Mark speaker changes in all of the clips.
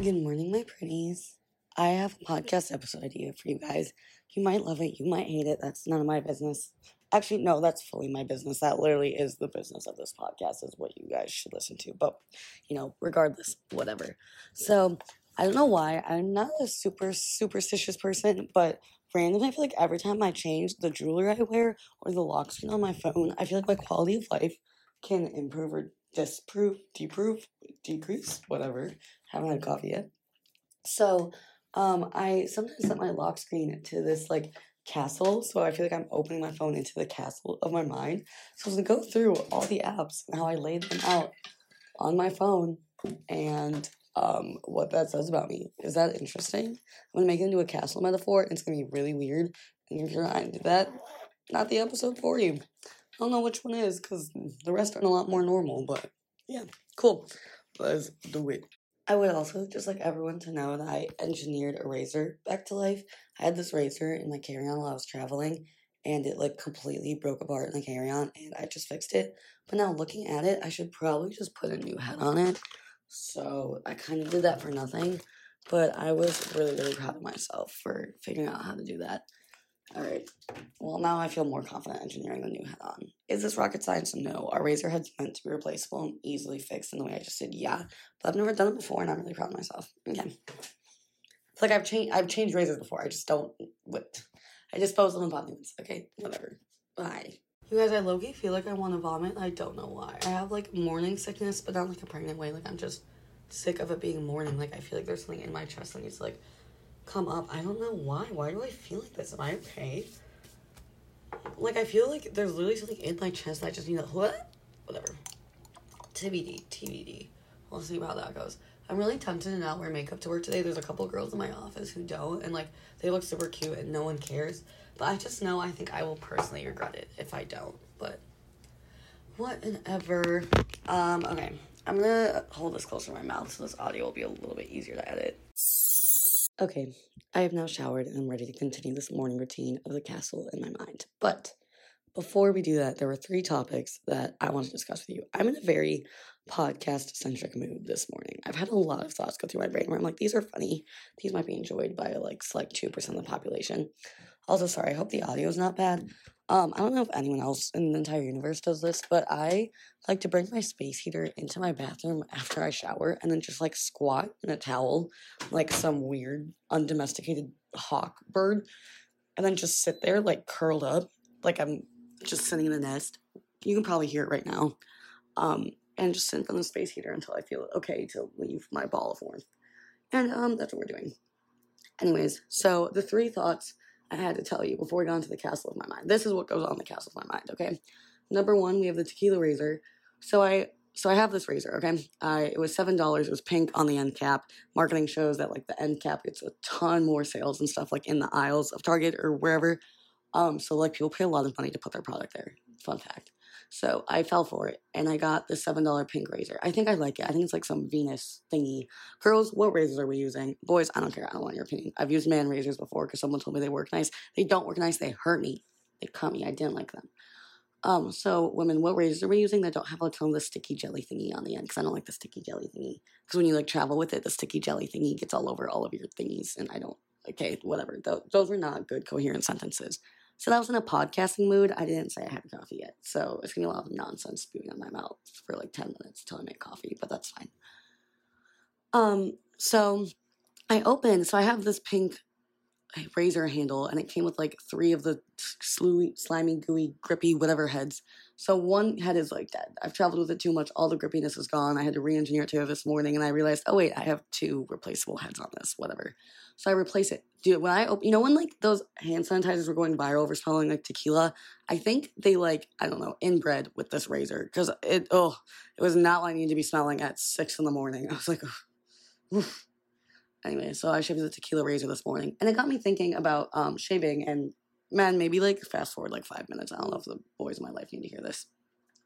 Speaker 1: Good morning, my pretties. I have a podcast episode idea for you guys. You might love it, you might hate it. That's none of my business. Actually, no, that's fully my business. That literally is the business of this podcast, is what you guys should listen to. But, you know, regardless, whatever. So, I don't know why. I'm not a super superstitious person, but randomly, I feel like every time I change the jewelry I wear or the lock screen on my phone, I feel like my quality of life can improve or disprove, deprove, decrease, whatever. Haven't had coffee yet. So, um, I sometimes set my lock screen to this like castle, so I feel like I'm opening my phone into the castle of my mind. So I was gonna go through all the apps and how I laid them out on my phone and um what that says about me. Is that interesting? I'm gonna make it into a castle metaphor and it's gonna be really weird. And if you're not into that, not the episode for you. I don't know which one is because the rest are a lot more normal, but yeah, cool. Let's do it. I would also just like everyone to know that I engineered a razor back to life. I had this razor in my carry on while I was traveling, and it like completely broke apart in the carry on, and I just fixed it. But now looking at it, I should probably just put a new head on it. So I kind of did that for nothing, but I was really, really proud of myself for figuring out how to do that. All right. Well, now I feel more confident engineering the new head on. Is this rocket science? No. Are razor heads meant to be replaceable and easily fixed in the way I just did? Yeah. But I've never done it before and I'm really proud of myself. Okay. It's like I've changed I've changed razors before. I just don't what I dispose of them on ones. Okay, whatever. Bye. You guys, I low-key feel like I want to vomit. I don't know why. I have like morning sickness, but not like a pregnant way. Like I'm just sick of it being morning. Like I feel like there's something in my chest that needs to like come up. I don't know why. Why do I feel like this? Am I okay? Like I feel like there's literally something in my chest that I just need to what? Whatever. TBD, TBD. We'll see how that goes. I'm really tempted to not wear makeup to work today. There's a couple girls in my office who don't, and like they look super cute and no one cares. But I just know I think I will personally regret it if I don't. But whatever. Um, okay. I'm gonna hold this close to my mouth so this audio will be a little bit easier to edit. Okay, I have now showered and I'm ready to continue this morning routine of the castle in my mind. But before we do that, there were three topics that I want to discuss with you. I'm in a very podcast centric mood this morning. I've had a lot of thoughts go through my brain where I'm like, these are funny. These might be enjoyed by like select 2% of the population. Also, sorry, I hope the audio is not bad. Um, I don't know if anyone else in the entire universe does this, but I like to bring my space heater into my bathroom after I shower and then just like squat in a towel like some weird undomesticated hawk bird and then just sit there like curled up like I'm just sitting in a nest. You can probably hear it right now. Um, and just sit on the space heater until I feel okay to leave my ball of warmth. And um, that's what we're doing. Anyways, so the three thoughts I had to tell you before we got into the castle of my mind. This is what goes on in the castle of my mind, okay? Number one, we have the tequila razor. So I so I have this razor, okay? Uh, it was seven dollars. It was pink on the end cap. Marketing shows that like the end cap gets a ton more sales and stuff like in the aisles of Target or wherever. Um, so like people pay a lot of money to put their product there. Fun fact. So I fell for it and I got the seven dollar pink razor. I think I like it. I think it's like some Venus thingy. Girls, what razors are we using? Boys, I don't care. I don't want your opinion. I've used man razors before because someone told me they work nice. They don't work nice. They hurt me. They cut me. I didn't like them. Um, so women, what razors are we using that don't have a ton of the sticky jelly thingy on the end? Because I don't like the sticky jelly thingy. Because when you like travel with it, the sticky jelly thingy gets all over all of your thingies, and I don't. Okay, whatever. Th- those were not good coherent sentences. So that was in a podcasting mood. I didn't say I had coffee yet. So it's gonna be a lot of nonsense spewing on my mouth for like 10 minutes until I make coffee, but that's fine. Um, so I opened, so I have this pink razor handle and it came with like three of the slimy, slimy, gooey, grippy, whatever heads. So one head is like dead. I've traveled with it too much. All the grippiness is gone. I had to re-engineer it to this morning and I realized, oh wait, I have two replaceable heads on this, whatever. So I replace it. Dude, when I open, you know, when like those hand sanitizers were going viral for smelling like tequila, I think they like, I don't know, inbred with this razor because it, oh, it was not what I needed to be smelling at six in the morning. I was like, oof. Anyway, so I shaved the tequila razor this morning, and it got me thinking about um, shaving. And man, maybe like fast forward like five minutes. I don't know if the boys in my life need to hear this.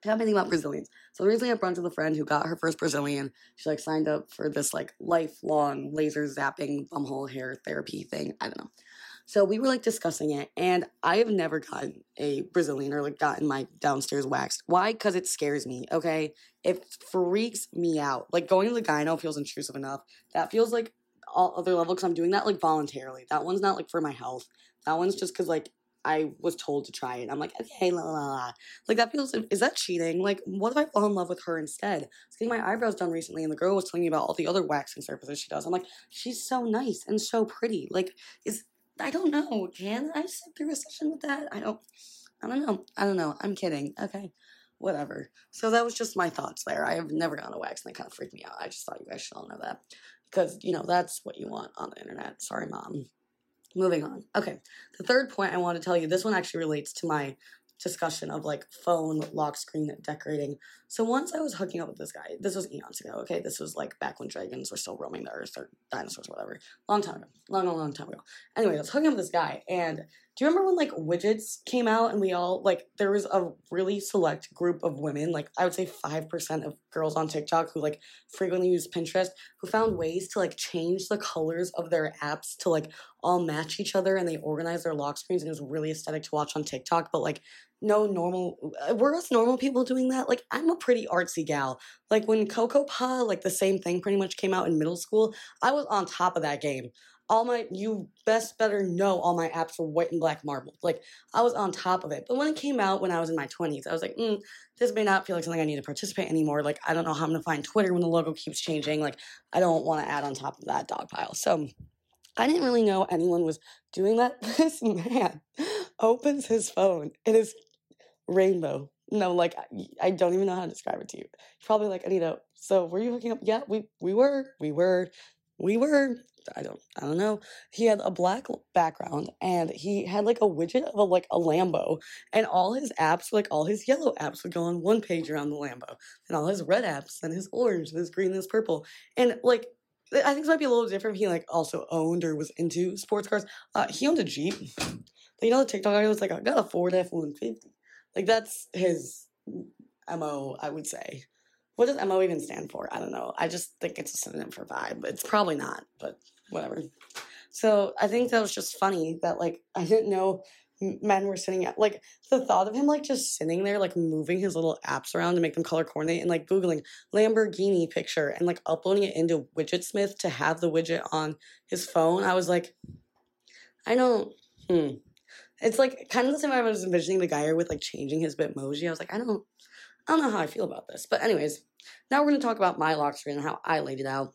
Speaker 1: Got me thinking about Brazilians. So recently, I brunch with a friend who got her first Brazilian. She like signed up for this like lifelong laser zapping bumhole hair therapy thing. I don't know. So we were like discussing it, and I have never gotten a Brazilian or like gotten my downstairs waxed. Why? Because it scares me. Okay, it freaks me out. Like going to the gyno feels intrusive enough. That feels like all other level because I'm doing that like voluntarily. That one's not like for my health. That one's just because like I was told to try it. I'm like, okay, la la la. Like that feels is that cheating? Like, what if I fall in love with her instead? I was getting my eyebrows done recently, and the girl was telling me about all the other waxing services she does. I'm like, she's so nice and so pretty. Like, is I don't know. Can I sit through a session with that? I don't. I don't know. I don't know. I'm kidding. Okay. Whatever. So that was just my thoughts there. I have never gone to wax and it kind of freaked me out. I just thought you guys should all know that. Because, you know, that's what you want on the internet. Sorry, mom. Moving on. Okay. The third point I want to tell you, this one actually relates to my discussion of like phone lock screen decorating. So once I was hooking up with this guy, this was eons ago, okay? This was like back when dragons were still roaming the earth or dinosaurs, whatever. Long time ago. Long, long, long time ago. Anyway, I was hooking up with this guy and do you remember when like widgets came out and we all like there was a really select group of women, like I would say 5% of girls on TikTok who like frequently use Pinterest who found ways to like change the colors of their apps to like all match each other and they organize their lock screens and it was really aesthetic to watch on TikTok, but like no normal were us normal people doing that? Like I'm a pretty artsy gal. Like when CocoPPa like the same thing pretty much came out in middle school, I was on top of that game all my you best better know all my apps were white and black marbled. Like I was on top of it. But when it came out when I was in my twenties, I was like, mm, this may not feel like something I need to participate anymore. Like I don't know how I'm gonna find Twitter when the logo keeps changing. Like I don't want to add on top of that dog pile. So I didn't really know anyone was doing that. This man opens his phone. It is rainbow. No, like I don't even know how to describe it to you. You're probably like, Anita, so were you hooking up? Yeah, we we were, we were, we were. I don't I don't know. He had a black background and he had like a widget of a, like a Lambo and all his apps like all his yellow apps would go on one page around the Lambo and all his red apps and his orange and his green and his purple and like I think this might be a little different. He like also owned or was into sports cars. Uh, he owned a Jeep. you know the TikTok guy was like, I got a Ford F one fifty. Like that's his mo. I would say. What does MO even stand for? I don't know. I just think it's a synonym for vibe. It's probably not, but whatever. So I think that was just funny that like I didn't know men were sitting at like the thought of him like just sitting there like moving his little apps around to make them color coordinate and like googling Lamborghini picture and like uploading it into Widgetsmith to have the widget on his phone. I was like, I don't. Hmm. It's like kind of the same way I was envisioning the guy with like changing his Bitmoji. I was like, I don't, I don't know how I feel about this. But anyways, now we're to talk about my lock screen and how I laid it out.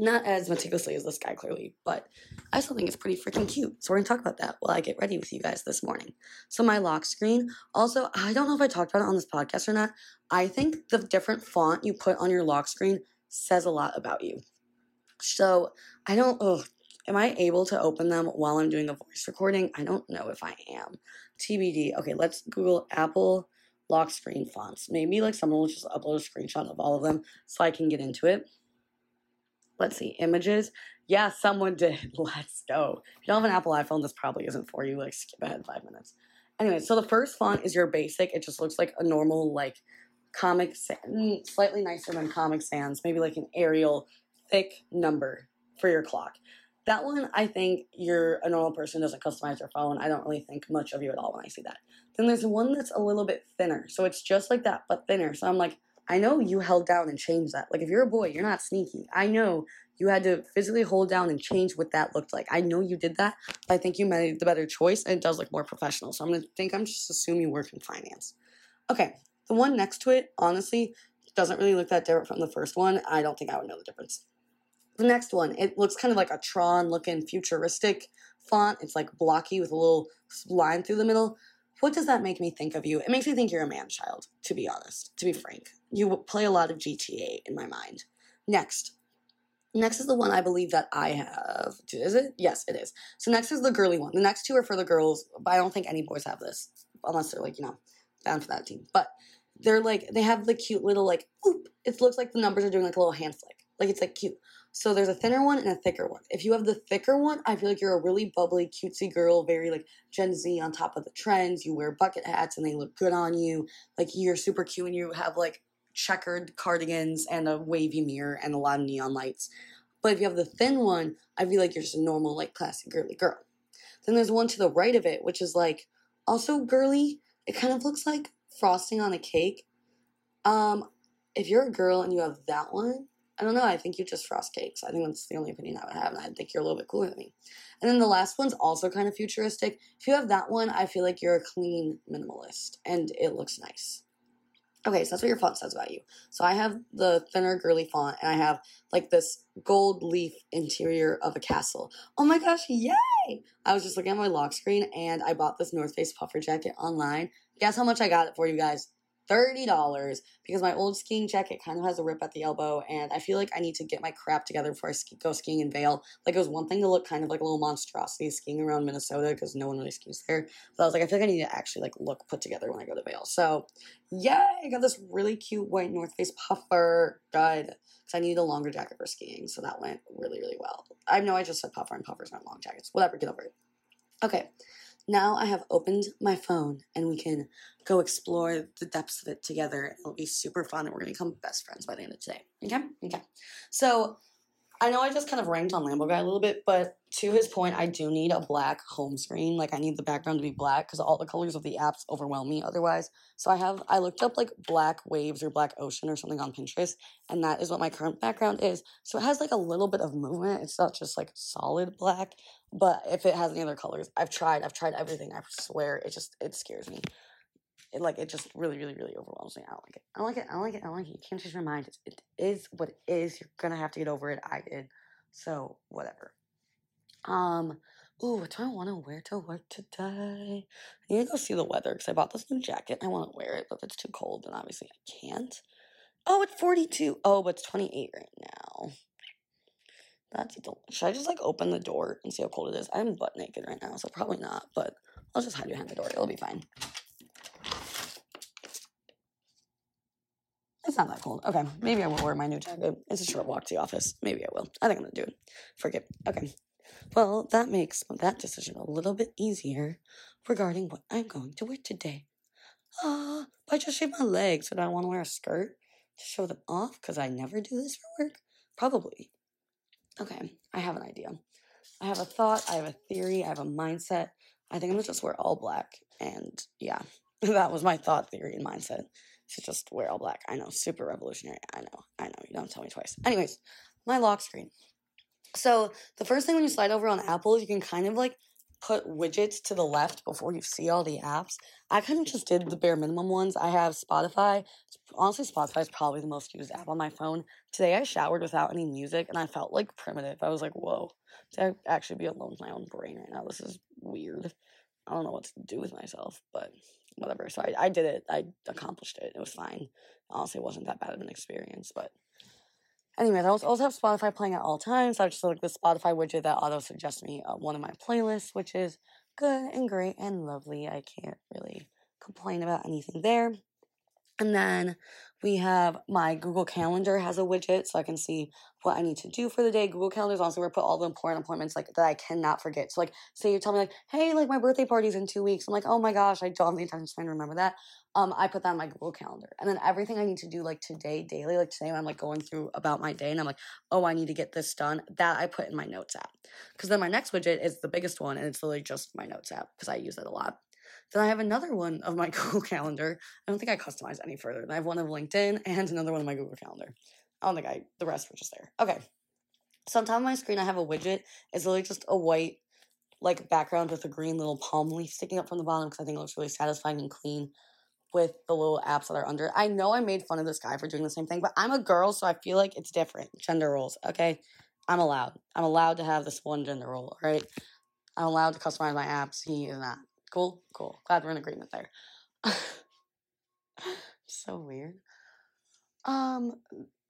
Speaker 1: Not as meticulously as this guy, clearly, but I still think it's pretty freaking cute. So we're to talk about that while I get ready with you guys this morning. So my lock screen, also, I don't know if I talked about it on this podcast or not. I think the different font you put on your lock screen says a lot about you. So I don't, oh, am I able to open them while I'm doing a voice recording? I don't know if I am. TBD. Okay, let's Google Apple lock screen fonts. Maybe like someone will just upload a screenshot of all of them so I can get into it. Let's see, images. Yeah, someone did. Let's go. If you don't have an Apple iPhone, this probably isn't for you. Like, skip ahead five minutes. Anyway, so the first font is your basic. It just looks like a normal, like, Comic slightly nicer than Comic Sans, maybe like an Arial thick number for your clock. That one, I think you're a normal person doesn't customize their phone. I don't really think much of you at all when I see that. Then there's one that's a little bit thinner. So it's just like that, but thinner. So I'm like, I know you held down and changed that. Like if you're a boy, you're not sneaky. I know you had to physically hold down and change what that looked like. I know you did that. but I think you made the better choice and it does look more professional. So I'm gonna think I'm just assuming you work in finance. Okay, the one next to it, honestly, doesn't really look that different from the first one. I don't think I would know the difference. The next one, it looks kind of like a Tron looking futuristic font. It's like blocky with a little line through the middle. What does that make me think of you? It makes me think you're a man child, to be honest, to be frank. You play a lot of GTA in my mind. Next. Next is the one I believe that I have. Is it? Yes, it is. So next is the girly one. The next two are for the girls, but I don't think any boys have this, unless they're like, you know, bound for that team. But they're like, they have the cute little, like, oop. It looks like the numbers are doing like a little hand flick. Like it's like cute. So there's a thinner one and a thicker one. If you have the thicker one, I feel like you're a really bubbly, cutesy girl, very like Gen Z on top of the trends. You wear bucket hats and they look good on you. Like you're super cute and you have like checkered cardigans and a wavy mirror and a lot of neon lights. But if you have the thin one, I feel like you're just a normal, like classic girly girl. Then there's one to the right of it, which is like also girly. It kind of looks like frosting on a cake. Um, if you're a girl and you have that one, I don't know. I think you just frost cakes. I think that's the only opinion I would have, and I think you're a little bit cooler than me. And then the last one's also kind of futuristic. If you have that one, I feel like you're a clean minimalist, and it looks nice. Okay, so that's what your font says about you. So I have the thinner girly font, and I have like this gold leaf interior of a castle. Oh my gosh, yay! I was just looking at my lock screen, and I bought this North Face puffer jacket online. Guess how much I got it for you guys? $30 because my old skiing jacket kind of has a rip at the elbow and I feel like I need to get my crap together before I ski- go skiing in Vail. Like it was one thing to look kind of like a little monstrosity skiing around Minnesota because no one really skis there. But I was like, I feel like I need to actually like look put together when I go to Vail. So yeah, I got this really cute white North Face puffer. Good. Because I needed a longer jacket for skiing. So that went really, really well. I know I just said puffer and puffers aren't long jackets. Whatever, get over it. Okay. Now I have opened my phone and we can go explore the depths of it together. It'll be super fun and we're gonna become best friends by the end of today. Okay? Okay. So I know I just kind of ranked on Lambo Guy a little bit, but to his point, I do need a black home screen. Like I need the background to be black because all the colors of the apps overwhelm me otherwise. So I have I looked up like black waves or black ocean or something on Pinterest, and that is what my current background is. So it has like a little bit of movement. It's not just like solid black. But if it has any other colors, I've tried. I've tried everything. I swear, it just it scares me. It like it just really, really, really overwhelms me. I don't like it. I don't like it. I don't like it. I don't like it. You can't change your mind. It's, it is what it is. You're gonna have to get over it. I did. So whatever. Um. Ooh, what do I want to wear to work today? I need to go see the weather because I bought this new jacket. And I want to wear it, but if it's too cold, then obviously I can't. Oh, it's 42. Oh, but it's 28 right now. That's a Should I just like open the door and see how cold it is? I'm butt naked right now, so probably not, but I'll just hide behind the door. It'll be fine. It's not that cold. Okay, maybe I will wear my new jacket. It's a short walk to the office. Maybe I will. I think I'm gonna do it. Forget. Okay. Well, that makes that decision a little bit easier regarding what I'm going to wear today. Ah, uh, I just shaved my legs, so do I want to wear a skirt to show them off? Because I never do this for work. Probably. Okay, I have an idea. I have a thought, I have a theory, I have a mindset. I think I'm gonna just wear all black. And yeah, that was my thought, theory, and mindset. To just wear all black. I know, super revolutionary. I know, I know, you don't tell me twice. Anyways, my lock screen. So the first thing when you slide over on Apple, you can kind of like put widgets to the left before you see all the apps. I kind of just did the bare minimum ones. I have Spotify. Honestly, Spotify is probably the most used app on my phone. Today I showered without any music and I felt like primitive. I was like, whoa, to actually be alone with my own brain right now. This is weird. I don't know what to do with myself, but whatever. So I, I did it. I accomplished it. It was fine. Honestly, it wasn't that bad of an experience, but Anyways, I also have Spotify playing at all times. I just like the Spotify widget that auto suggests me uh, one of my playlists, which is good and great and lovely. I can't really complain about anything there. And then we have my Google Calendar has a widget so I can see what I need to do for the day. Google Calendar is also where I put all the important appointments like that I cannot forget. So like say you tell me like, hey, like my birthday party's in two weeks. I'm like, oh my gosh, I don't have the intention to remember that um, I put that on my Google Calendar. And then everything I need to do like today, daily, like today I'm like going through about my day and I'm like, oh, I need to get this done, that I put in my notes app. Because then my next widget is the biggest one and it's literally just my notes app because I use it a lot. Then I have another one of my Google Calendar. I don't think I customized any further. I have one of LinkedIn and another one of my Google Calendar. I don't think I, the rest were just there. Okay. So on top of my screen, I have a widget. It's literally just a white like background with a green little palm leaf sticking up from the bottom because I think it looks really satisfying and clean with the little apps that are under. I know I made fun of this guy for doing the same thing, but I'm a girl, so I feel like it's different. Gender roles, okay? I'm allowed. I'm allowed to have this one gender role, right? I'm allowed to customize my apps. He is not. Cool, cool. Glad we're in agreement there. so weird. Um,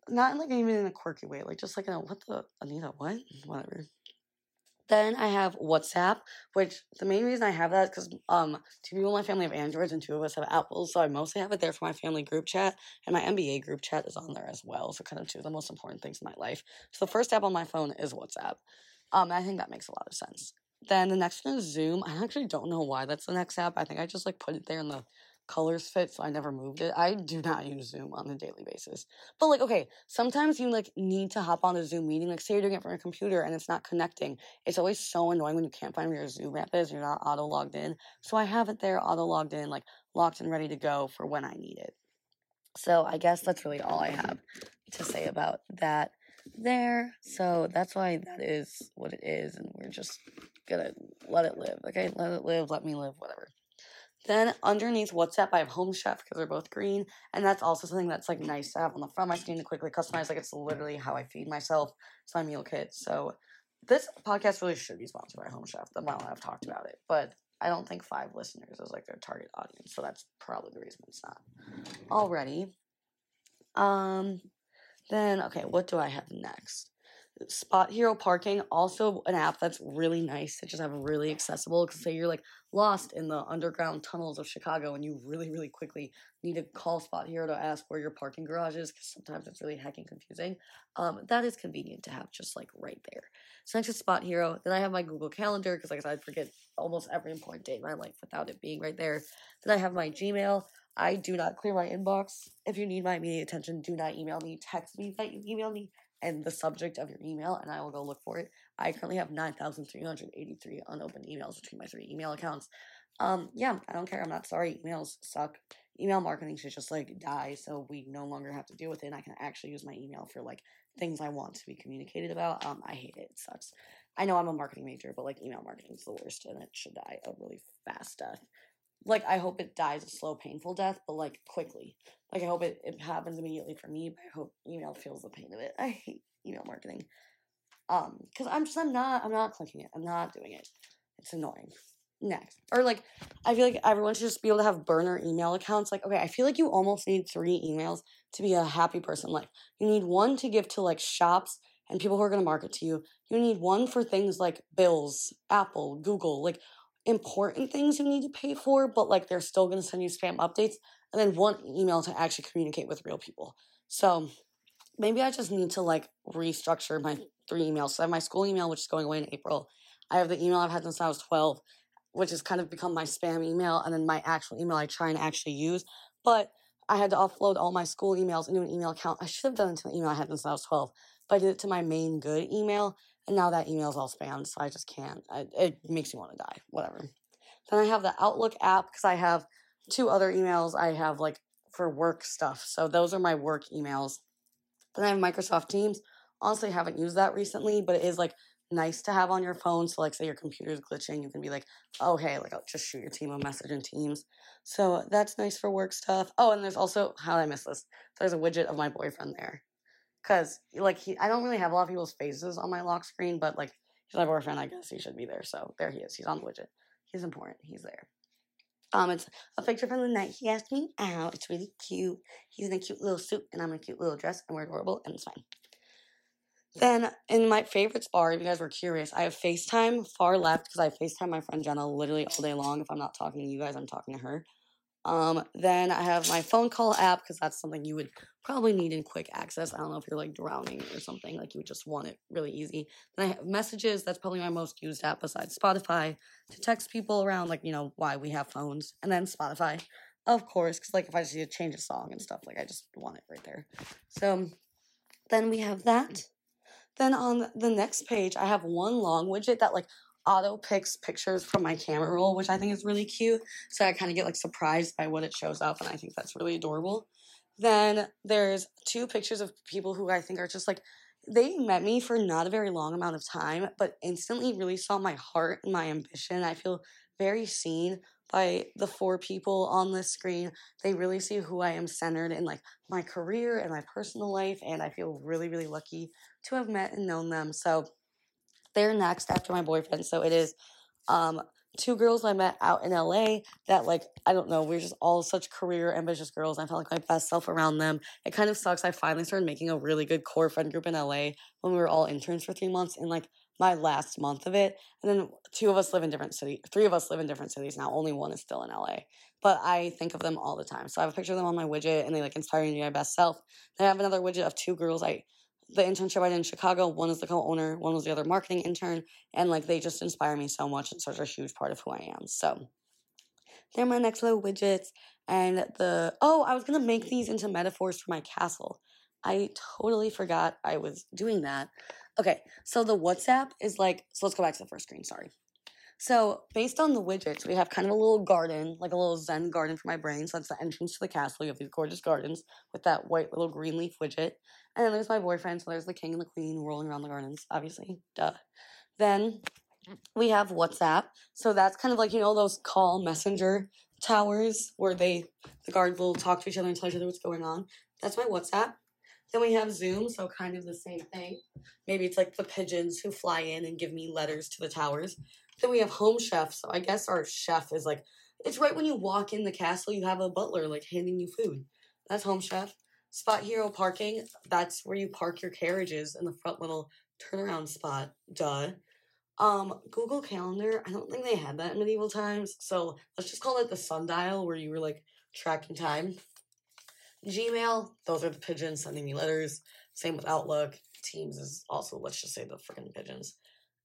Speaker 1: not like even in a quirky way, like just like in a what the Anita, what? Whatever. Then I have WhatsApp, which the main reason I have that is because um two people in my family have Androids and two of us have Apples, so I mostly have it there for my family group chat, and my MBA group chat is on there as well. So kind of two of the most important things in my life. So the first app on my phone is WhatsApp. Um, I think that makes a lot of sense. Then the next one is Zoom. I actually don't know why that's the next app. I think I just like put it there in the colors fit, so I never moved it. I do not use Zoom on a daily basis. But like, okay, sometimes you like need to hop on a Zoom meeting. Like, say you're doing it from your computer and it's not connecting. It's always so annoying when you can't find where your Zoom app is. You're not auto logged in. So I have it there, auto logged in, like locked and ready to go for when I need it. So I guess that's really all I have to say about that there. So that's why that is what it is, and we're just gonna let it live. Okay, let it live, let me live, whatever. Then underneath WhatsApp, I have Home Chef because they're both green, and that's also something that's like nice to have on the front of my screen to quickly customize. Like it's literally how I feed myself. It's my meal kit. So this podcast really should be sponsored by Home Chef. The amount I've talked about it, but I don't think five listeners is like their target audience, so that's probably the reason it's not already. Um, then okay, what do I have next? Spot Hero Parking, also an app that's really nice to just have really accessible. Because say you're like lost in the underground tunnels of Chicago and you really, really quickly need to call Spot Hero to ask where your parking garage is, because sometimes it's really hecking confusing. Um, that is convenient to have just like right there. So next is Spot Hero. Then I have my Google Calendar because like I said, I forget almost every important date in my life without it being right there. Then I have my Gmail. I do not clear my inbox. If you need my immediate attention, do not email me. Text me that you email me and the subject of your email, and I will go look for it. I currently have 9,383 unopened emails between my three email accounts. Um, yeah, I don't care. I'm not sorry. Emails suck. Email marketing should just like die so we no longer have to deal with it. And I can actually use my email for like things I want to be communicated about. Um, I hate it. It sucks. I know I'm a marketing major, but like email marketing is the worst and it should die a really fast death like I hope it dies a slow, painful death, but like quickly. Like I hope it, it happens immediately for me, but I hope email feels the pain of it. I hate email marketing. Um, because I'm just I'm not I'm not clicking it. I'm not doing it. It's annoying. Next. Or like I feel like everyone should just be able to have burner email accounts. Like, okay, I feel like you almost need three emails to be a happy person. Like you need one to give to like shops and people who are gonna market to you. You need one for things like bills, Apple, Google, like important things you need to pay for, but like they're still going to send you spam updates, and then one email to actually communicate with real people. So maybe I just need to like restructure my three emails. So I have my school email, which is going away in April. I have the email I've had since I was 12, which has kind of become my spam email, and then my actual email I try and actually use. But I had to offload all my school emails into an email account. I should have done it to the email I had since I was 12, but I did it to my main good email, and now that email is all spam, so I just can't. I, it makes me want to die. Whatever. Then I have the Outlook app because I have two other emails I have like for work stuff. So those are my work emails. Then I have Microsoft Teams. Honestly, I haven't used that recently, but it is like nice to have on your phone. So like say your computer's glitching, you can be like, oh hey, like I'll just shoot your team a message in Teams. So that's nice for work stuff. Oh, and there's also how did I miss this? There's a widget of my boyfriend there. Cause like he, I don't really have a lot of people's faces on my lock screen, but like he's my boyfriend. I guess he should be there. So there he is. He's on the widget. He's important. He's there. Um, it's a picture from the night he asked me out. It's really cute. He's in a cute little suit, and I'm in a cute little dress, and we're adorable, and it's fine. Then in my favorites bar, if you guys were curious, I have FaceTime far left because I FaceTime my friend Jenna literally all day long. If I'm not talking to you guys, I'm talking to her. Um, then I have my phone call app because that's something you would probably need in quick access. I don't know if you're like drowning or something, like you would just want it really easy. Then I have messages, that's probably my most used app besides Spotify to text people around, like, you know, why we have phones. And then Spotify, of course, because like if I just need to change a song and stuff, like I just want it right there. So then we have that. Then on the next page, I have one long widget that like auto picks pictures from my camera roll, which I think is really cute. So I kind of get like surprised by what it shows up, and I think that's really adorable. Then there's two pictures of people who I think are just like they met me for not a very long amount of time, but instantly really saw my heart and my ambition. I feel very seen by the four people on this screen. They really see who I am centered in like my career and my personal life, and I feel really, really lucky to have met and known them. So they're next after my boyfriend. So it is um two girls I met out in LA that like I don't know, we're just all such career ambitious girls. I felt like my best self around them. It kind of sucks. I finally started making a really good core friend group in LA when we were all interns for three months in like my last month of it. And then two of us live in different cities. Three of us live in different cities now. Only one is still in LA. But I think of them all the time. So I have a picture of them on my widget and they like inspire me to be my best self. Then I have another widget of two girls I the internship I did in Chicago, one is the co-owner, one was the other marketing intern, and like they just inspire me so much and such a huge part of who I am. So they're my next little widgets. And the, oh, I was going to make these into metaphors for my castle. I totally forgot I was doing that. Okay, so the WhatsApp is like, so let's go back to the first screen, sorry. So, based on the widgets, we have kind of a little garden, like a little Zen garden for my brain. So, that's the entrance to the castle. You have these gorgeous gardens with that white little green leaf widget. And then there's my boyfriend. So, there's the king and the queen rolling around the gardens, obviously. Duh. Then we have WhatsApp. So, that's kind of like, you know, those call messenger towers where they, the guards will talk to each other and tell each other what's going on. That's my WhatsApp. Then we have Zoom, so kind of the same thing. Maybe it's like the pigeons who fly in and give me letters to the towers. Then we have Home Chef. So I guess our chef is like, it's right when you walk in the castle, you have a butler like handing you food. That's Home Chef. Spot Hero Parking. That's where you park your carriages in the front little turnaround spot. Duh. Um, Google Calendar. I don't think they had that in medieval times. So let's just call it the sundial where you were like tracking time. Gmail. Those are the pigeons sending me letters. Same with Outlook. Teams is also, let's just say, the freaking pigeons.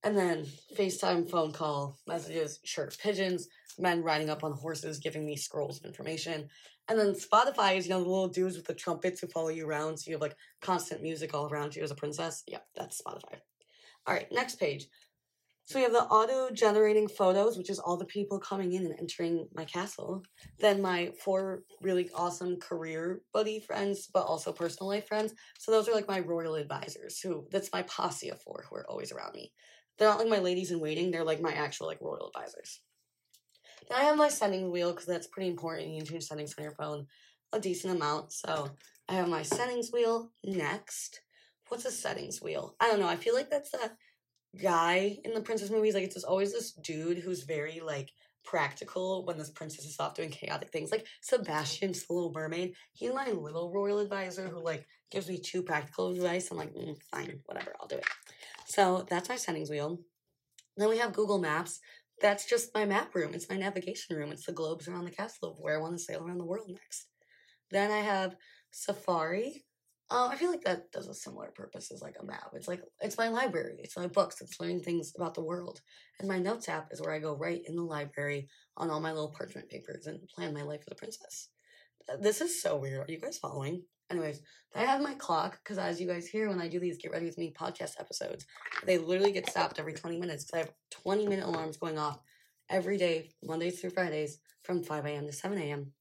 Speaker 1: And then FaceTime, phone call, messages, sure, pigeons, men riding up on horses giving me scrolls of information. And then Spotify is, you know, the little dudes with the trumpets who follow you around. So you have like constant music all around you as a princess. Yep, that's Spotify. All right, next page. So we have the auto generating photos, which is all the people coming in and entering my castle. Then my four really awesome career buddy friends, but also personal life friends. So those are like my royal advisors, who that's my posse of four who are always around me. They're not like my ladies in waiting, they're like my actual like royal advisors. Then I have my settings wheel because that's pretty important. You can change settings on your phone a decent amount. So I have my settings wheel next. What's a settings wheel? I don't know. I feel like that's a guy in the princess movies. Like it's always this dude who's very like practical when this princess is off doing chaotic things. Like Sebastian's the Little Mermaid. He's my little royal advisor who like gives me two practical advice. I'm like, mm, fine, whatever, I'll do it. So that's my settings wheel. Then we have Google Maps. That's just my map room. It's my navigation room. It's the globes around the castle of where I want to sail around the world next. Then I have Safari. Uh, I feel like that does a similar purpose as like a map. It's like it's my library. It's my books. It's learning things about the world. And my notes app is where I go right in the library on all my little parchment papers and plan my life as a princess. This is so weird. Are you guys following? Anyways, I have my clock because as you guys hear when I do these Get Ready With Me podcast episodes, they literally get stopped every 20 minutes because I have 20 minute alarms going off every day, Mondays through Fridays, from 5 a.m. to 7 a.m.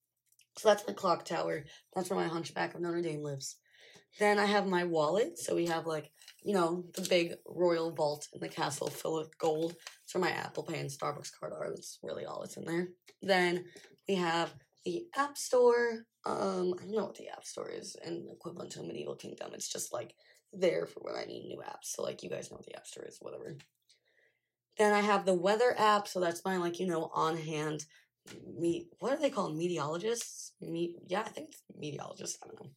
Speaker 1: So that's my clock tower. That's where my hunchback of Notre Dame lives. Then I have my wallet. So we have like, you know, the big royal vault in the castle filled with gold. That's where my Apple Pay and Starbucks card are. That's really all that's in there. Then we have the App Store. Um, I don't know what the App Store is and equivalent to a medieval kingdom. It's just like there for when I need new apps. So like you guys know what the App Store is, whatever. Then I have the weather app, so that's my like you know on hand. Me, what are they called? Meteorologists? Me, yeah, I think it's meteorologists. I don't know.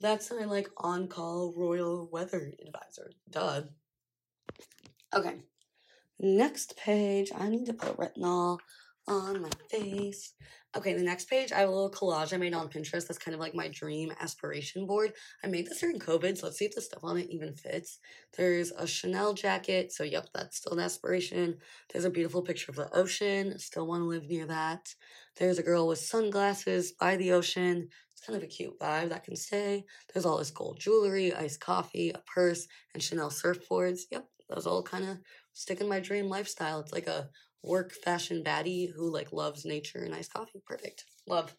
Speaker 1: That's my like on call royal weather advisor. Duh. Okay. Next page, I need to put retinol on my face. Okay, the next page, I have a little collage I made on Pinterest. That's kind of like my dream aspiration board. I made this during COVID, so let's see if the stuff on it even fits. There's a Chanel jacket, so yep, that's still an aspiration. There's a beautiful picture of the ocean. Still want to live near that. There's a girl with sunglasses by the ocean. It's kind of a cute vibe that can stay. There's all this gold jewelry, iced coffee, a purse, and Chanel surfboards. Yep, those all kind of stick in my dream lifestyle. It's like a work fashion baddie who like loves nature and iced coffee. Perfect. Love.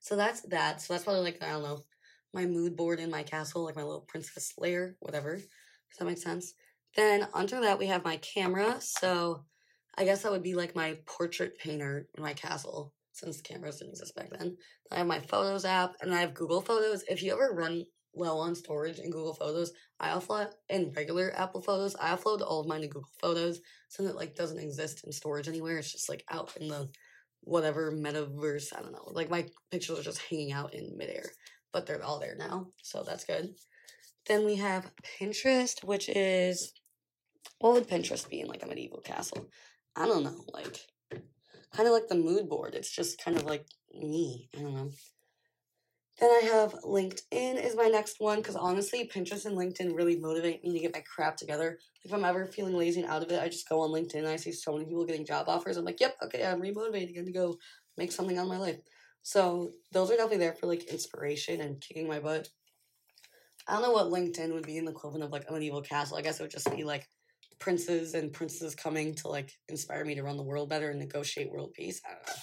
Speaker 1: So that's that. So that's probably like, I don't know, my mood board in my castle, like my little princess lair, whatever. Does that make sense? Then under that we have my camera. So I guess that would be like my portrait painter in my castle since cameras didn't exist back then. I have my Photos app and I have Google Photos. If you ever run low on storage in Google Photos, I offload in regular Apple Photos. I upload all of mine to Google Photos, so that like doesn't exist in storage anywhere. It's just like out in the whatever metaverse. I don't know. Like my pictures are just hanging out in midair, but they're all there now, so that's good. Then we have Pinterest, which is what would Pinterest be in like a medieval castle? I don't know, like kind of like the mood board. It's just kind of like me. I don't know. Then I have LinkedIn is my next one because honestly, Pinterest and LinkedIn really motivate me to get my crap together. If I'm ever feeling lazy and out of it, I just go on LinkedIn and I see so many people getting job offers. I'm like, yep, okay, I'm remotivated again to go make something on my life. So those are definitely there for like inspiration and kicking my butt. I don't know what LinkedIn would be in the equivalent of like a medieval castle. I guess it would just be like princes and princesses coming to like inspire me to run the world better and negotiate world peace. I don't know.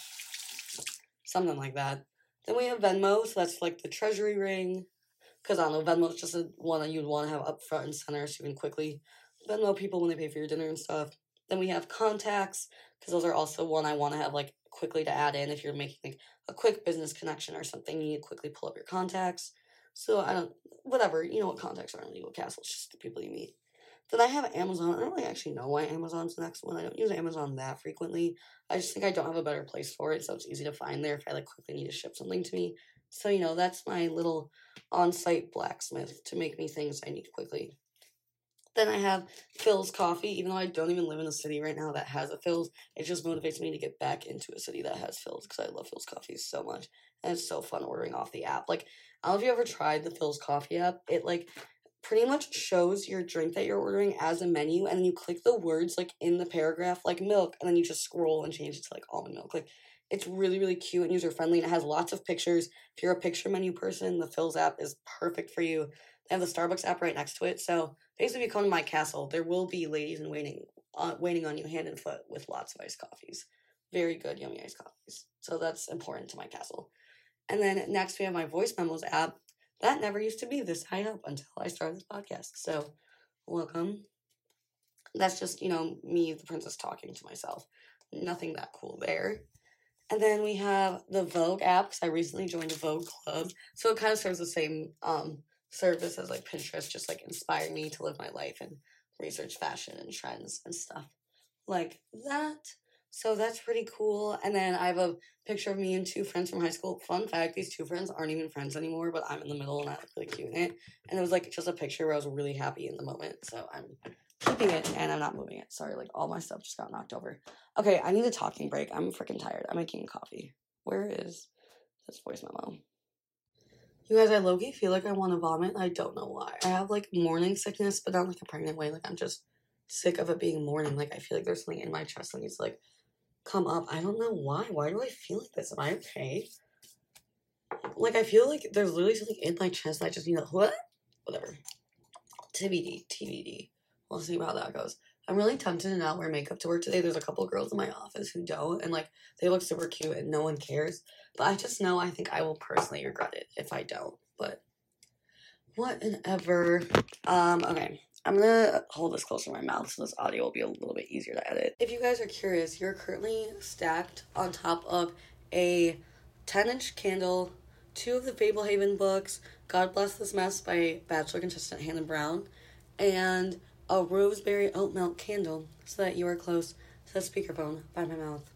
Speaker 1: Something like that. Then we have Venmo, so that's like the treasury ring. Because I don't know, Venmo is just a one that you'd want to have up front and center so you can quickly Venmo people when they pay for your dinner and stuff. Then we have contacts, because those are also one I want to have like quickly to add in if you're making like a quick business connection or something. You quickly pull up your contacts. So I don't, whatever, you know what contacts are in Legal Castle, it's just the people you meet. Then I have Amazon. I don't really actually know why Amazon's the next one. I don't use Amazon that frequently. I just think I don't have a better place for it, so it's easy to find there if I like quickly need to ship something to me. So you know that's my little on-site blacksmith to make me things I need quickly. Then I have Philz Coffee, even though I don't even live in a city right now that has a Philz, it just motivates me to get back into a city that has Philz because I love Philz Coffee so much. And it's so fun ordering off the app. Like, I don't know if you ever tried the Philz Coffee app. It like pretty much shows your drink that you're ordering as a menu and then you click the words like in the paragraph like milk and then you just scroll and change it to like almond milk. Like it's really really cute and user friendly and it has lots of pictures. If you're a picture menu person the Philz app is perfect for you. They have the starbucks app right next to it so basically if you come to my castle there will be ladies in waiting uh, waiting on you hand and foot with lots of iced coffees. Very good yummy iced coffees. So that's important to my castle. And then next we have my voice memos app that never used to be this high up until I started this podcast. So, welcome. That's just, you know, me, the princess, talking to myself. Nothing that cool there. And then we have the Vogue app because I recently joined a Vogue club. So it kind of serves the same um, service as like Pinterest, just like inspire me to live my life and research fashion and trends and stuff like that. So that's pretty cool. And then I have a picture of me and two friends from high school. Fun fact, these two friends aren't even friends anymore, but I'm in the middle and I look really cute in it. And it was like just a picture where I was really happy in the moment. So I'm keeping it and I'm not moving it. Sorry, like all my stuff just got knocked over. Okay, I need a talking break. I'm freaking tired. I'm making coffee. Where is this voice memo? You guys, I low feel like I want to vomit. I don't know why. I have like morning sickness, but not like a pregnant way. Like I'm just sick of it being morning. Like I feel like there's something in my chest that needs like come up. I don't know why. Why do I feel like this? Am I okay? Like, I feel like there's literally something in my chest that I just need to, what? Whatever. TBD, TBD. We'll see how that goes. I'm really tempted to not wear makeup to work today. There's a couple girls in my office who don't, and like they look super cute and no one cares. But I just know I think I will personally regret it if I don't. But whatever. Um, okay. I'm gonna hold this close to my mouth so this audio will be a little bit easier to edit. If you guys are curious, you're currently stacked on top of a 10 inch candle, two of the Fablehaven books, God Bless This Mess by Bachelor contestant Hannah Brown, and a roseberry oat milk candle so that you are close to the speakerphone by my mouth.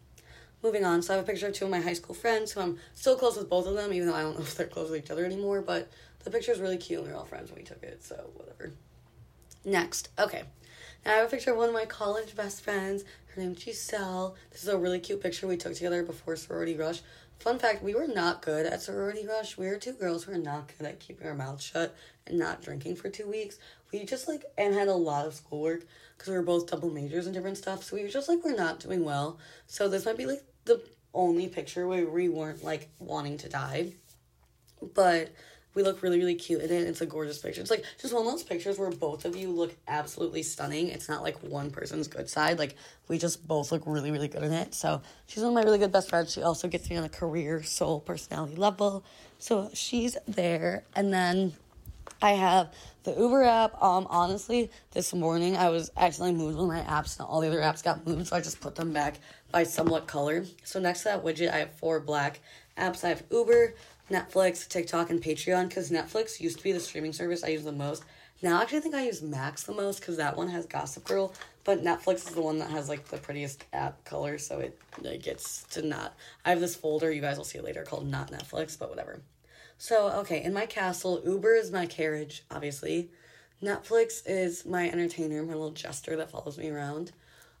Speaker 1: Moving on, so I have a picture of two of my high school friends who I'm still close with both of them, even though I don't know if they're close with each other anymore, but the picture is really cute and they're all friends when we took it, so whatever. Next, okay. Now I have a picture of one of my college best friends. Her name's Giselle. This is a really cute picture we took together before Sorority Rush. Fun fact, we were not good at Sorority Rush. We were two girls who were not good at keeping our mouths shut and not drinking for two weeks. We just like, and had a lot of schoolwork because we were both double majors and different stuff. So we were just like, we're not doing well. So this might be like the only picture where we weren't like wanting to die. But we look really, really cute in it. It's a gorgeous picture. It's like just one of those pictures where both of you look absolutely stunning. It's not like one person's good side. Like we just both look really, really good in it. So she's one of my really good best friends. She also gets me on a career, soul, personality level. So she's there. And then I have the Uber app. Um, honestly, this morning I was accidentally moved of my apps, and all the other apps got moved, so I just put them back by somewhat color. So next to that widget, I have four black apps. I have Uber, Netflix, TikTok, and Patreon because Netflix used to be the streaming service I use the most. Now, I actually think I use Max the most because that one has Gossip Girl, but Netflix is the one that has like the prettiest app color, so it, gets to not. I have this folder, you guys will see later, called Not Netflix, but whatever. So, okay, in my castle, Uber is my carriage, obviously. Netflix is my entertainer, my little jester that follows me around.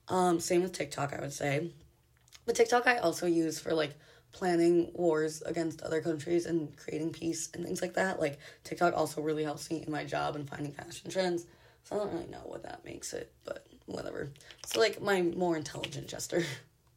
Speaker 1: Um, same with TikTok, I would say. But TikTok I also use for like planning wars against other countries and creating peace and things like that. Like TikTok also really helps me in my job and finding fashion trends. So I don't really know what that makes it, but whatever. It's like my more intelligent jester.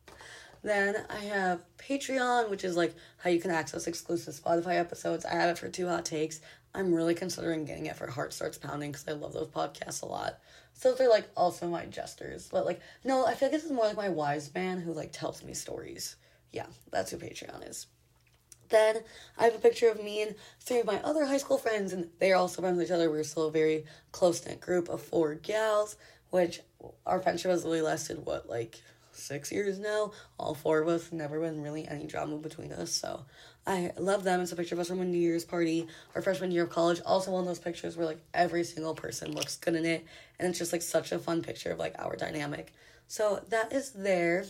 Speaker 1: then I have Patreon, which is like how you can access exclusive Spotify episodes. I have it for two hot takes. I'm really considering getting it for Heart Starts Pounding because I love those podcasts a lot. So they're like also my jesters. But like, no, I feel like this is more like my wise man who like tells me stories. Yeah, that's who Patreon is. Then I have a picture of me and three of my other high school friends, and they are also friends with each other. We're still a very close knit group of four gals, which our friendship has really lasted, what, like six years now? All four of us, never been really any drama between us, so I love them. It's a picture of us from a New Year's party, our freshman year of college. Also, one of those pictures where like every single person looks good in it, and it's just like such a fun picture of like our dynamic. So that is there.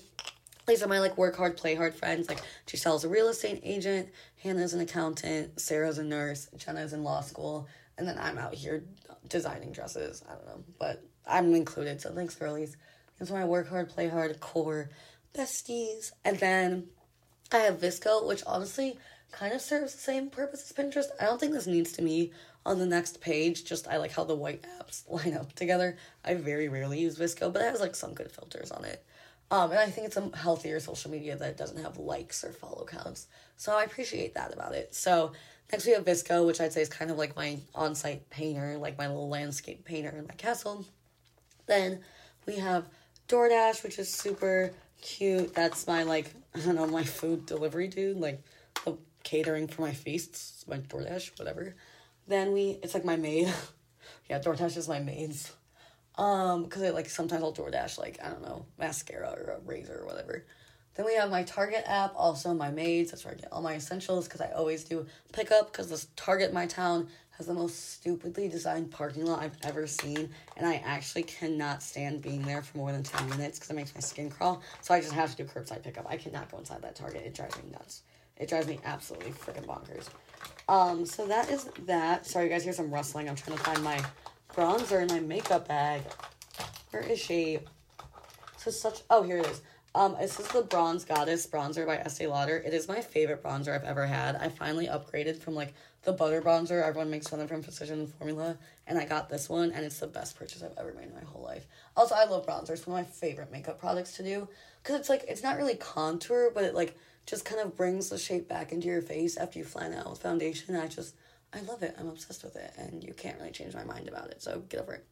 Speaker 1: These are my like work hard, play hard friends. Like Giselle's a real estate agent, Hannah's an accountant, Sarah's a nurse, Jenna's in law school, and then I'm out here designing dresses. I don't know, but I'm included. So thanks, girlies. These are my work hard, play hard, core besties, and then I have VSCO, which honestly kind of serves the same purpose as Pinterest. I don't think this needs to be on the next page. Just I like how the white apps line up together. I very rarely use VSCO, but it has like some good filters on it. Um, and I think it's a healthier social media that doesn't have likes or follow counts. So I appreciate that about it. So next we have VSCO, which I'd say is kind of like my on-site painter, like my little landscape painter in my castle. Then we have DoorDash, which is super cute. That's my like I don't know my food delivery dude, like the catering for my feasts, my DoorDash, whatever. Then we it's like my maid. yeah, DoorDash is my maid's. Um, because I like sometimes I'll DoorDash like I don't know mascara or a razor or whatever. Then we have my Target app, also my maids. That's where I get all my essentials because I always do pickup because this Target my town has the most stupidly designed parking lot I've ever seen, and I actually cannot stand being there for more than 10 minutes because it makes my skin crawl. So I just have to do curbside pickup. I cannot go inside that Target. It drives me nuts. It drives me absolutely freaking bonkers. Um, so that is that. Sorry, you guys hear some rustling. I'm trying to find my bronzer in my makeup bag. Where is she? So such. Oh, here it is. Um, this is the Bronze Goddess bronzer by Estee Lauder. It is my favorite bronzer I've ever had. I finally upgraded from like the butter bronzer everyone makes fun of from Physicians Formula, and I got this one, and it's the best purchase I've ever made in my whole life. Also, I love bronzer. It's one of my favorite makeup products to do because it's like it's not really contour, but it like just kind of brings the shape back into your face after you flat out with foundation. I just I love it. I'm obsessed with it, and you can't really change my mind about it. So get over it.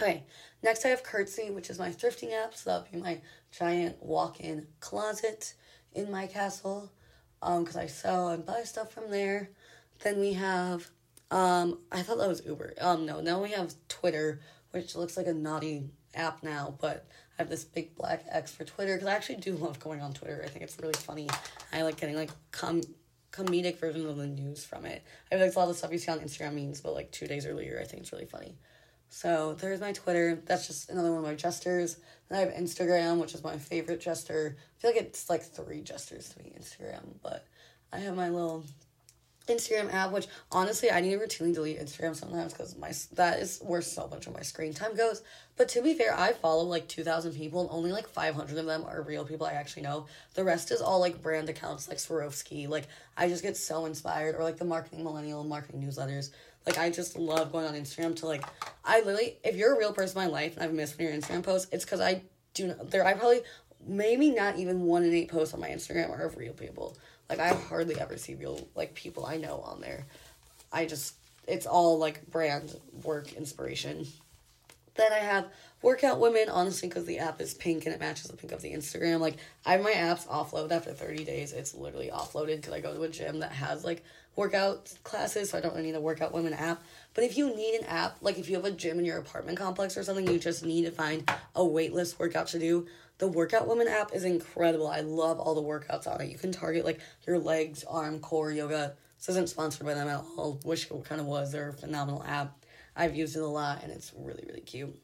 Speaker 1: Okay, next I have Curtsy, which is my thrifting app. So that'll be my giant walk-in closet in my castle. Um, because I sell and buy stuff from there. Then we have, um, I thought that was Uber. Um, no, now we have Twitter, which looks like a naughty app now, but I have this big black X for Twitter because I actually do love going on Twitter. I think it's really funny. I like getting like com- comedic versions of the news from it. I feel like a lot of stuff you see on Instagram memes, but like two days earlier, I think it's really funny. So there's my Twitter. That's just another one of my jesters. Then I have Instagram, which is my favorite jester. I feel like it's like three jesters to me, Instagram, but I have my little Instagram app, which honestly I need to routinely delete Instagram sometimes because my that is where so much of my screen time goes. But to be fair, I follow like two thousand people, and only like five hundred of them are real people I actually know. The rest is all like brand accounts, like Swarovski. Like I just get so inspired, or like the marketing millennial marketing newsletters. Like I just love going on Instagram to like I literally if you're a real person in my life and I've missed one of your Instagram posts, it's because I do not there I probably maybe not even one in eight posts on my Instagram are of real people. Like I hardly ever see real like people I know on there. I just it's all like brand work inspiration. Then I have workout women, honestly, because the app is pink and it matches the pink of the Instagram. Like I have my apps offload after 30 days. It's literally offloaded because I go to a gym that has like workout classes, so I don't really need a workout women app. But if you need an app, like if you have a gym in your apartment complex or something, you just need to find a waitlist workout to do. The Workout Woman app is incredible. I love all the workouts on it. You can target like your legs, arm, core, yoga. This isn't sponsored by them at all. Wish it kind of was. They're a phenomenal app. I've used it a lot and it's really, really cute.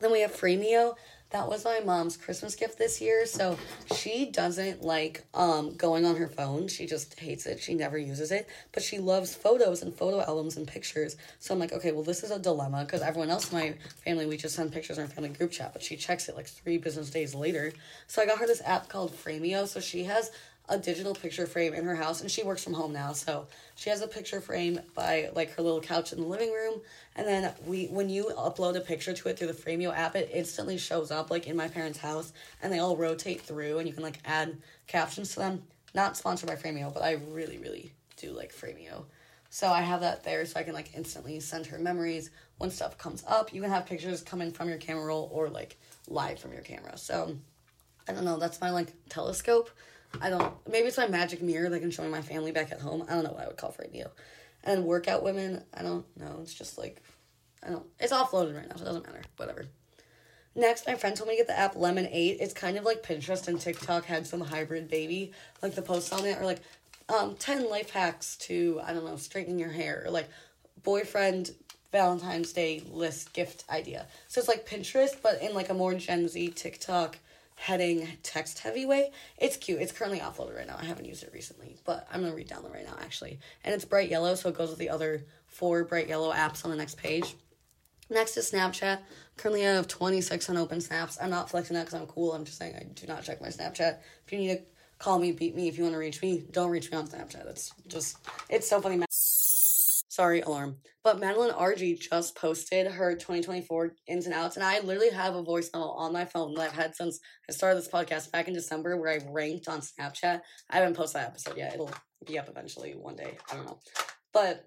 Speaker 1: Then we have Frameo that was my mom's Christmas gift this year. So she doesn't like um going on her phone. She just hates it. She never uses it. But she loves photos and photo albums and pictures. So I'm like, okay, well this is a dilemma because everyone else in my family we just send pictures in our family group chat, but she checks it like three business days later. So I got her this app called Frameo. So she has a digital picture frame in her house, and she works from home now, so she has a picture frame by like her little couch in the living room, and then we when you upload a picture to it through the Frameo app, it instantly shows up like in my parents' house, and they all rotate through, and you can like add captions to them. Not sponsored by Frameo, but I really really do like Frameo. So I have that there so I can like instantly send her memories when stuff comes up. You can have pictures come in from your camera roll or like live from your camera. So I don't know, that's my like telescope. I don't maybe it's my magic mirror that can show me my family back at home. I don't know what I would call Frameo. And workout women, I don't know. It's just like I don't it's offloaded right now, so it doesn't matter. Whatever. Next, my friend told me to get the app Lemon 8. It's kind of like Pinterest and TikTok had some hybrid baby. Like the posts on it are like um, 10 life hacks to, I don't know, straighten your hair, or like boyfriend Valentine's Day list gift idea. So it's like Pinterest, but in like a more Gen Z TikTok heading text heavy way. It's cute. It's currently offloaded right now. I haven't used it recently, but I'm gonna re-download right now actually. And it's bright yellow, so it goes with the other four bright yellow apps on the next page. Next is Snapchat. Currently, I have 26 unopened snaps. I'm not flexing that because I'm cool. I'm just saying I do not check my Snapchat. If you need to call me, beat me if you want to reach me. Don't reach me on Snapchat. It's just, it's so funny. Sorry, alarm. But Madeline Argy just posted her 2024 ins and outs, and I literally have a voice note on my phone that I've had since I started this podcast back in December where I ranked on Snapchat. I haven't posted that episode yet. It'll be up eventually one day. I don't know. But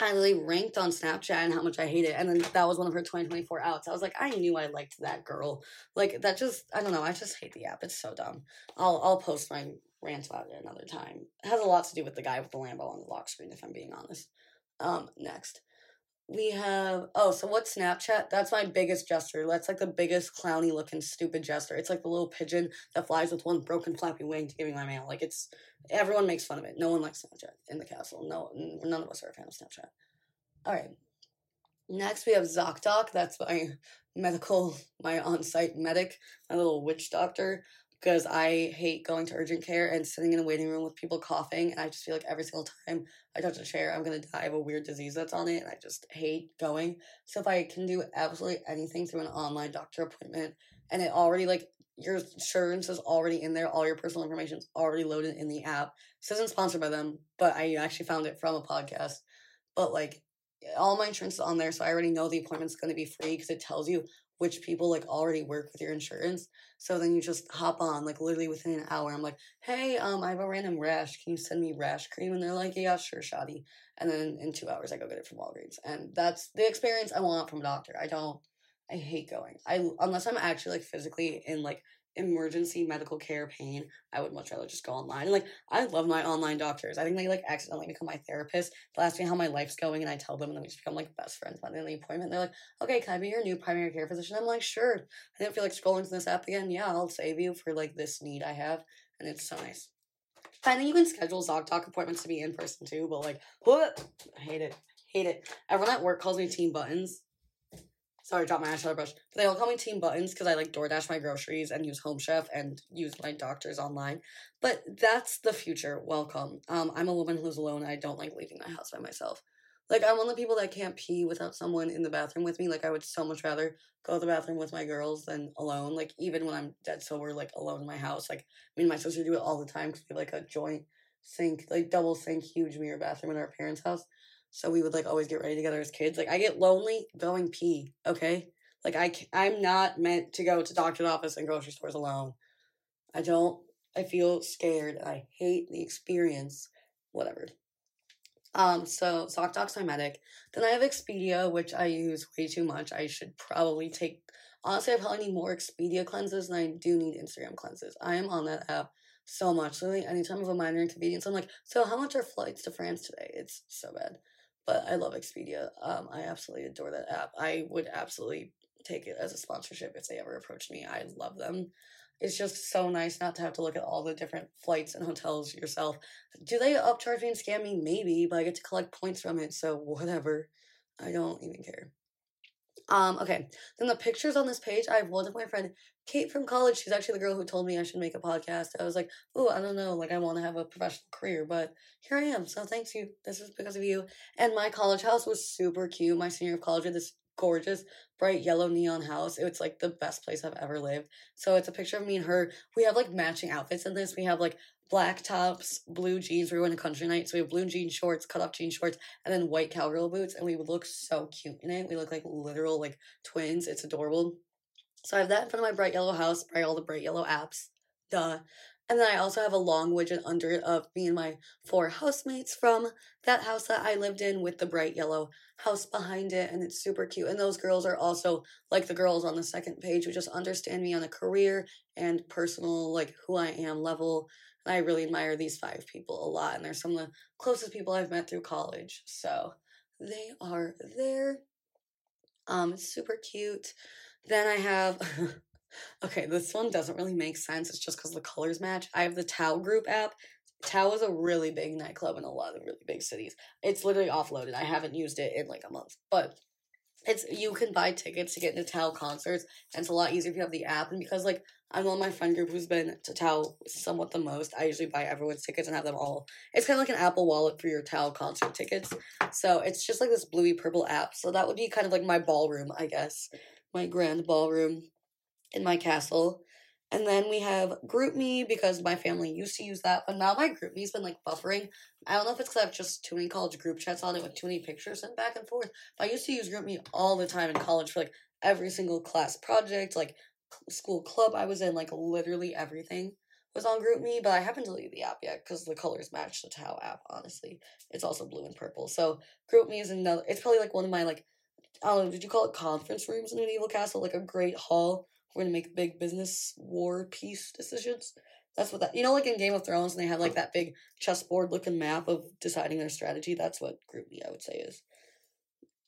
Speaker 1: I literally ranked on Snapchat and how much I hate it. And then that was one of her 2024 outs. I was like, I knew I liked that girl. Like that just I don't know, I just hate the app. It's so dumb. I'll I'll post my rant about it another time. It has a lot to do with the guy with the Lambo on the lock screen, if I'm being honest. Um, next. We have oh, so what's Snapchat? That's my biggest gesture. That's like the biggest clowny looking stupid gesture. It's like the little pigeon that flies with one broken flappy wing to give me my mail. Like it's everyone makes fun of it. No one likes Snapchat in the castle. No, none of us are a fan of Snapchat. All right. Next, we have ZocDoc. That's my medical, my on site medic, my little witch doctor because I hate going to urgent care and sitting in a waiting room with people coughing. And I just feel like every single time I touch a chair, I'm going to die of a weird disease that's on it. And I just hate going. So if I can do absolutely anything through an online doctor appointment and it already, like, your insurance is already in there, all your personal information is already loaded in the app. This isn't sponsored by them, but I actually found it from a podcast. But, like, all my insurance is on there, so I already know the appointment's going to be free because it tells you which people like already work with your insurance. So then you just hop on like literally within an hour. I'm like, hey, um, I have a random rash. Can you send me rash cream? And they're like, yeah, sure, shoddy. And then in two hours, I go get it from Walgreens, and that's the experience I want from a doctor. I don't. I hate going. I unless I'm actually like physically in like emergency medical care pain, I would much rather just go online. And like, I love my online doctors. I think they like accidentally become my therapist. They'll ask me how my life's going, and I tell them, and then we just become like best friends by the end of the appointment. They're like, okay, can I be your new primary care physician? I'm like, sure. I didn't feel like scrolling to this app again. Yeah, I'll save you for like this need I have. And it's so nice. I think you can schedule ZocDoc appointments to be in person too, but like, what? I hate it. Hate it. Everyone at work calls me Team Buttons sorry, drop my eyeshadow brush. But they all call me Team Buttons because I like DoorDash my groceries and use Home Chef and use my doctors online. But that's the future. Welcome. Um, I'm a woman who's alone. I don't like leaving my house by myself. Like I'm one of the people that can't pee without someone in the bathroom with me. Like I would so much rather go to the bathroom with my girls than alone. Like even when I'm dead sober, like alone in my house. Like me and my sister do it all the time because we have like a joint sink, like double sink, huge mirror bathroom in our parents' house. So we would like always get ready together as kids. Like I get lonely going pee. Okay, like I I'm not meant to go to doctor's office and grocery stores alone. I don't. I feel scared. I hate the experience. Whatever. Um, so ZocDoc's my medic. Then I have Expedia, which I use way too much. I should probably take honestly I probably need more Expedia cleanses than I do need Instagram cleanses. I am on that app so much. Literally anytime of a minor inconvenience, I'm like, so how much are flights to France today? It's so bad. But I love Expedia. Um, I absolutely adore that app. I would absolutely take it as a sponsorship if they ever approached me. I love them. It's just so nice not to have to look at all the different flights and hotels yourself. Do they upcharge me and scam me? Maybe, but I get to collect points from it, so whatever. I don't even care. Um, okay. Then the pictures on this page, I have one of my friend Kate from college. She's actually the girl who told me I should make a podcast. I was like, oh, I don't know, like I want to have a professional career, but here I am. So thanks you. This is because of you. And my college house was super cute. My senior of college had this gorgeous bright yellow neon house. It's like the best place I've ever lived. So it's a picture of me and her. We have like matching outfits in this. We have like black tops, blue jeans. We were in a country night, so we have blue jean shorts, cut off jean shorts, and then white cowgirl boots, and we look so cute in it. We look like literal like twins. It's adorable. So I have that in front of my bright yellow house by all the bright yellow apps. Duh. And then I also have a long widget under it of me and my four housemates from that house that I lived in with the bright yellow house behind it. And it's super cute. And those girls are also like the girls on the second page who just understand me on a career and personal, like who I am level. And I really admire these five people a lot. And they're some of the closest people I've met through college. So they are there. Um, super cute. Then I have Okay, this one doesn't really make sense. It's just because the colors match. I have the Tao Group app. Tao is a really big nightclub in a lot of really big cities. It's literally offloaded. I haven't used it in like a month, but it's you can buy tickets to get into Tao concerts, and it's a lot easier if you have the app. And because like I'm on my friend group who's been to Tao somewhat the most, I usually buy everyone's tickets and have them all. It's kind of like an Apple Wallet for your Tao concert tickets. So it's just like this bluey purple app. So that would be kind of like my ballroom, I guess, my grand ballroom in my castle. And then we have GroupMe because my family used to use that, but now my GroupMe's been like buffering. I don't know if it's because I have just too many college group chats on it with too many pictures sent back and forth. But I used to use GroupMe all the time in college for like every single class project, like school club I was in, like literally everything was on GroupMe. But I haven't deleted the app yet because the colors match the Tao app. Honestly, it's also blue and purple. So GroupMe is another. It's probably like one of my like I don't know. Did you call it conference rooms in Medieval Castle? Like a great hall we're gonna make big business war peace decisions. That's what that you know, like in Game of Thrones, and they have like that big chessboard looking map of deciding their strategy. That's what GroupMe I would say is.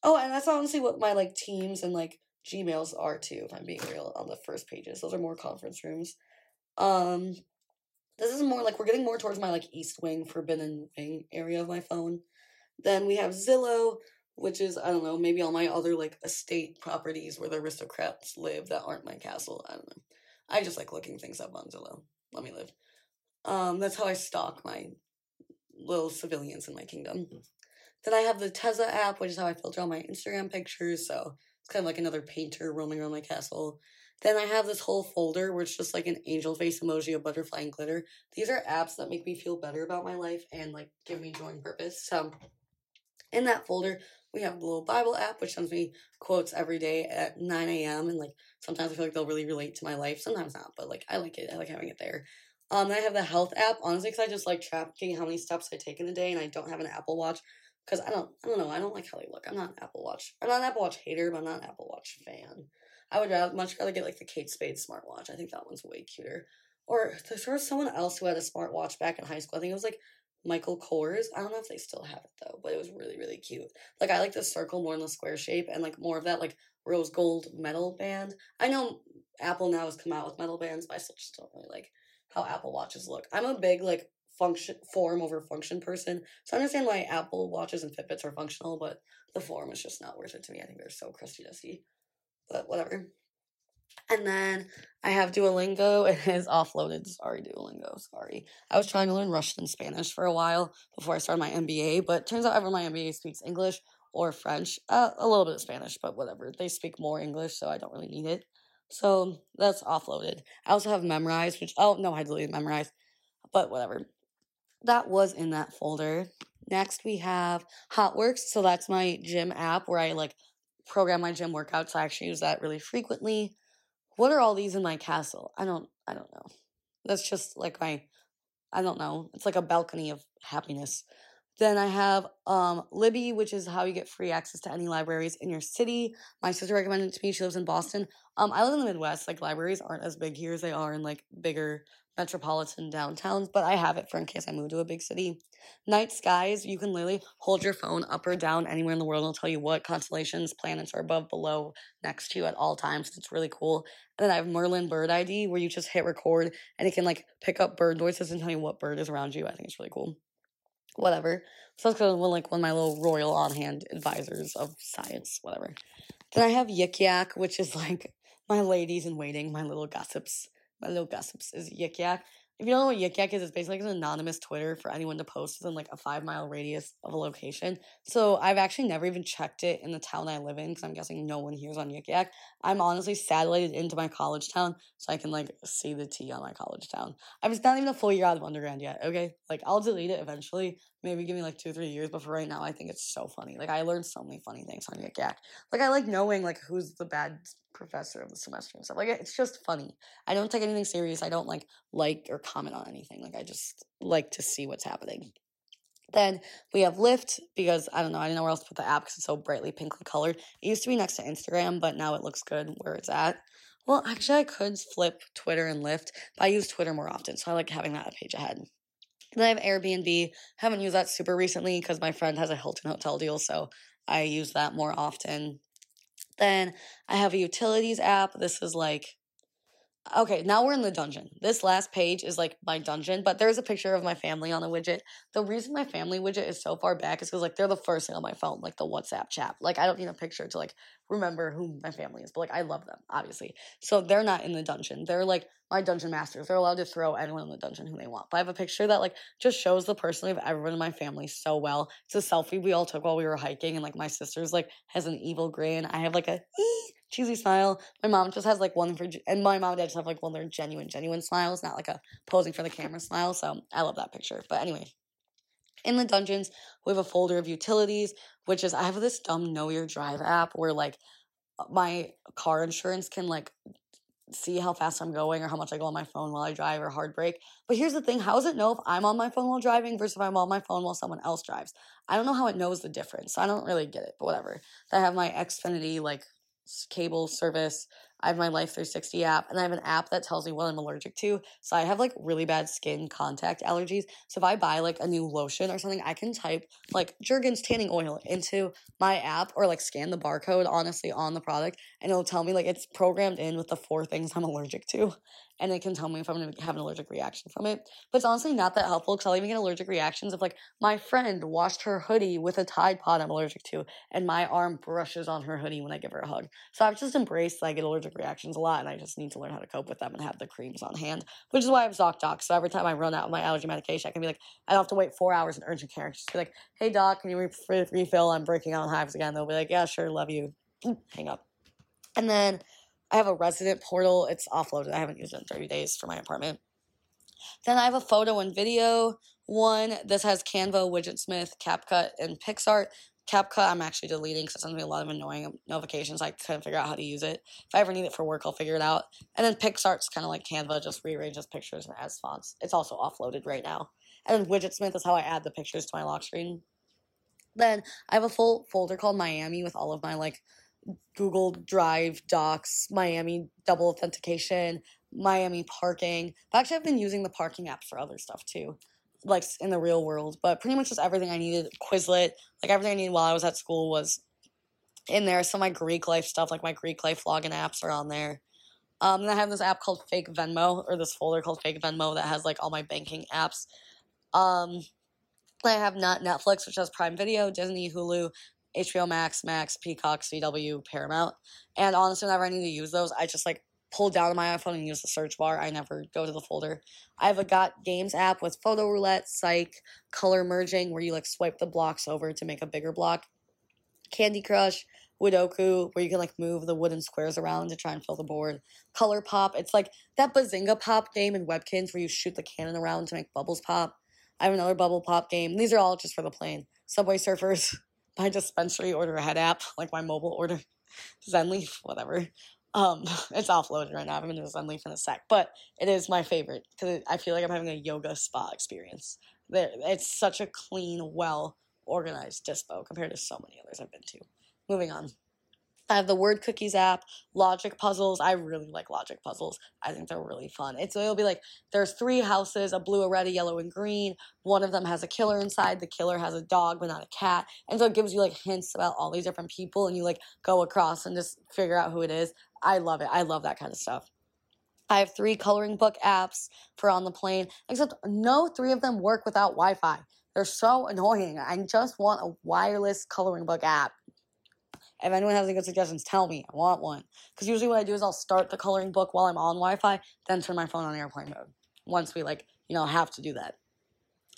Speaker 1: Oh, and that's honestly what my like teams and like Gmails are too. If I'm being real, on the first pages, those are more conference rooms. Um, this is more like we're getting more towards my like East Wing Forbidden Wing area of my phone. Then we have Zillow, which is I don't know, maybe all my other like estate properties where the aristocrats live that aren't my castle. I don't know. I just like looking things up on Zillow. Let me live. Um, that's how I stalk my little civilians in my kingdom. Then I have the Tezza app, which is how I filter all my Instagram pictures. So it's kind of like another painter roaming around my castle. Then I have this whole folder where it's just like an angel face emoji, a butterfly, and glitter. These are apps that make me feel better about my life and like give me joy and purpose. So in that folder, we have the little Bible app, which sends me quotes every day at 9 a.m. And like sometimes I feel like they'll really relate to my life. Sometimes not, but like I like it. I like having it there. Um, I have the health app, honestly, because I just like tracking how many steps I take in a day, and I don't have an Apple Watch because I don't, I don't know, I don't like how they look. I'm not an Apple Watch. I'm not an Apple Watch hater, but I'm not an Apple Watch fan. I would rather, much rather get like the Kate Spade smartwatch. I think that one's way cuter. Or there was someone else who had a smartwatch back in high school. I think it was like Michael Kors. I don't know if they still have it though, but it was really, really cute. Like I like the circle more in the square shape and like more of that like rose gold metal band. I know Apple now has come out with metal bands, but I still just don't really like how Apple watches look. I'm a big like function form over function person. So I understand why Apple watches and Fitbits are functional, but the form is just not worth it to me. I think they're so crusty dusty. But whatever. And then I have Duolingo. It is offloaded. Sorry, Duolingo. Sorry. I was trying to learn Russian and Spanish for a while before I started my MBA, but turns out everyone my MBA speaks English or French. Uh, a little bit of Spanish, but whatever. They speak more English, so I don't really need it. So that's offloaded. I also have Memrise, which, oh, no, I deleted Memrise, but whatever. That was in that folder. Next, we have HotWorx. So that's my gym app where I like program my gym workouts. I actually use that really frequently what are all these in my castle? I don't I don't know. That's just like my I don't know. It's like a balcony of happiness. Then I have um, Libby, which is how you get free access to any libraries in your city. My sister recommended it to me. She lives in Boston. Um, I live in the Midwest. Like libraries aren't as big here as they are in like bigger metropolitan downtowns, but I have it for in case I move to a big city. Night skies, you can literally hold your phone up or down anywhere in the world it'll tell you what constellations, planets are above, below, next to you at all times. It's really cool. And then I have Merlin Bird ID where you just hit record and it can like pick up bird voices and tell you what bird is around you. I think it's really cool. Whatever. So that's kind of like one of my little royal on hand advisors of science, whatever. Then I have Yik Yak, which is like my ladies in waiting, my little gossips my little gossips is Yik Yak. if you don't know what Yik Yak is, it's basically like an anonymous Twitter for anyone to post within like a five mile radius of a location. So I've actually never even checked it in the town I live in because I'm guessing no one here's on Yik Yak. I'm honestly satellited into my college town so I can like see the T on my college town. I was not even a full year out of undergrad yet, okay? Like I'll delete it eventually. Maybe give me like two, or three years, but for right now, I think it's so funny. Like I learned so many funny things on Yik Yak. Like I like knowing like who's the bad professor of the semester and stuff. Like it's just funny. I don't take anything serious. I don't like like or comment on anything. Like I just like to see what's happening. Then we have Lyft because I don't know. I didn't know where else to put the app because it's so brightly pinkly colored. It used to be next to Instagram, but now it looks good where it's at. Well, actually, I could flip Twitter and Lyft, but I use Twitter more often, so I like having that a page ahead. Then I have Airbnb. Haven't used that super recently because my friend has a Hilton hotel deal, so I use that more often. Then I have a utilities app. This is like Okay, now we're in the dungeon. This last page is like my dungeon, but there's a picture of my family on the widget. The reason my family widget is so far back is because like they're the first thing on my phone, like the WhatsApp chat. Like I don't need a picture to like remember who my family is, but like I love them, obviously. So they're not in the dungeon. They're like my dungeon masters. They're allowed to throw anyone in the dungeon who they want. But I have a picture that like just shows the personality of everyone in my family so well. It's a selfie we all took while we were hiking, and like my sister's like has an evil grin. I have like a cheesy smile. My mom just has like one for, and my mom and dad just have like one of their genuine, genuine smiles, not like a posing for the camera smile. So I love that picture. But anyway, in the dungeons, we have a folder of utilities, which is I have this dumb Know Your Drive app where like uh, my car insurance can like see how fast I'm going or how much I go on my phone while I drive or hard brake. But here's the thing how does it know if I'm on my phone while driving versus if I'm on my phone while someone else drives? I don't know how it knows the difference. So I don't really get it, but whatever. I have my Xfinity like cable service. I have my Life 360 app, and I have an app that tells me what I'm allergic to. So I have like really bad skin contact allergies. So if I buy like a new lotion or something, I can type like Jergens tanning oil into my app or like scan the barcode honestly on the product, and it'll tell me like it's programmed in with the four things I'm allergic to and it can tell me if I'm going to have an allergic reaction from it. But it's honestly not that helpful because I'll even get allergic reactions if, like, my friend washed her hoodie with a Tide Pod I'm allergic to, and my arm brushes on her hoodie when I give her a hug. So I've just embraced that I get allergic reactions a lot, and I just need to learn how to cope with them and have the creams on hand, which is why I have ZocDoc. So every time I run out of my allergy medication, I can be like, I don't have to wait four hours in urgent care. Just be like, hey, doc, can you re- refill? I'm breaking out in hives again. They'll be like, yeah, sure, love you. Hang up. And then I have a resident portal. It's offloaded. I haven't used it in 30 days for my apartment. Then I have a photo and video one. This has Canva, Widgetsmith, CapCut, and PicsArt. CapCut I'm actually deleting because it sends me a lot of annoying notifications. I couldn't figure out how to use it. If I ever need it for work, I'll figure it out. And then PicsArt's kind of like Canva, just rearranges pictures and adds fonts. It's also offloaded right now. And then Widgetsmith is how I add the pictures to my lock screen. Then I have a full folder called Miami with all of my like Google Drive docs, Miami double authentication, Miami parking. But actually, I've been using the parking app for other stuff too, like in the real world. But pretty much just everything I needed. Quizlet, like everything I needed while I was at school was in there. So my Greek life stuff, like my Greek life login apps, are on there. Um, and I have this app called Fake Venmo, or this folder called Fake Venmo that has like all my banking apps. Um, I have not Netflix, which has Prime Video, Disney, Hulu, HBO Max, Max, Peacock, CW, Paramount. And honestly, whenever I need to use those, I just like pull down my iPhone and use the search bar. I never go to the folder. I have a Got Games app with photo roulette, psych, color merging, where you like swipe the blocks over to make a bigger block. Candy Crush, Woodoku, where you can like move the wooden squares around to try and fill the board. Color Pop, it's like that Bazinga Pop game in Webkinz where you shoot the cannon around to make bubbles pop. I have another bubble pop game. These are all just for the plane. Subway Surfers, my dispensary order ahead app, like my mobile order, Zenleaf, whatever. Um, it's offloaded right now. I haven't been to Zenleaf in a sec, but it is my favorite because I feel like I'm having a yoga spa experience. There, it's such a clean, well organized dispo compared to so many others I've been to. Moving on. I have the word cookies app, logic puzzles. I really like logic puzzles. I think they're really fun. It's it'll be like there's three houses, a blue, a red, a yellow, and green. One of them has a killer inside. The killer has a dog, but not a cat. And so it gives you like hints about all these different people, and you like go across and just figure out who it is. I love it. I love that kind of stuff. I have three coloring book apps for on the plane, except no three of them work without Wi Fi. They're so annoying. I just want a wireless coloring book app. If anyone has any good suggestions, tell me. I want one. Because usually what I do is I'll start the coloring book while I'm on Wi Fi, then turn my phone on airplane mode once we like you know, have to do that.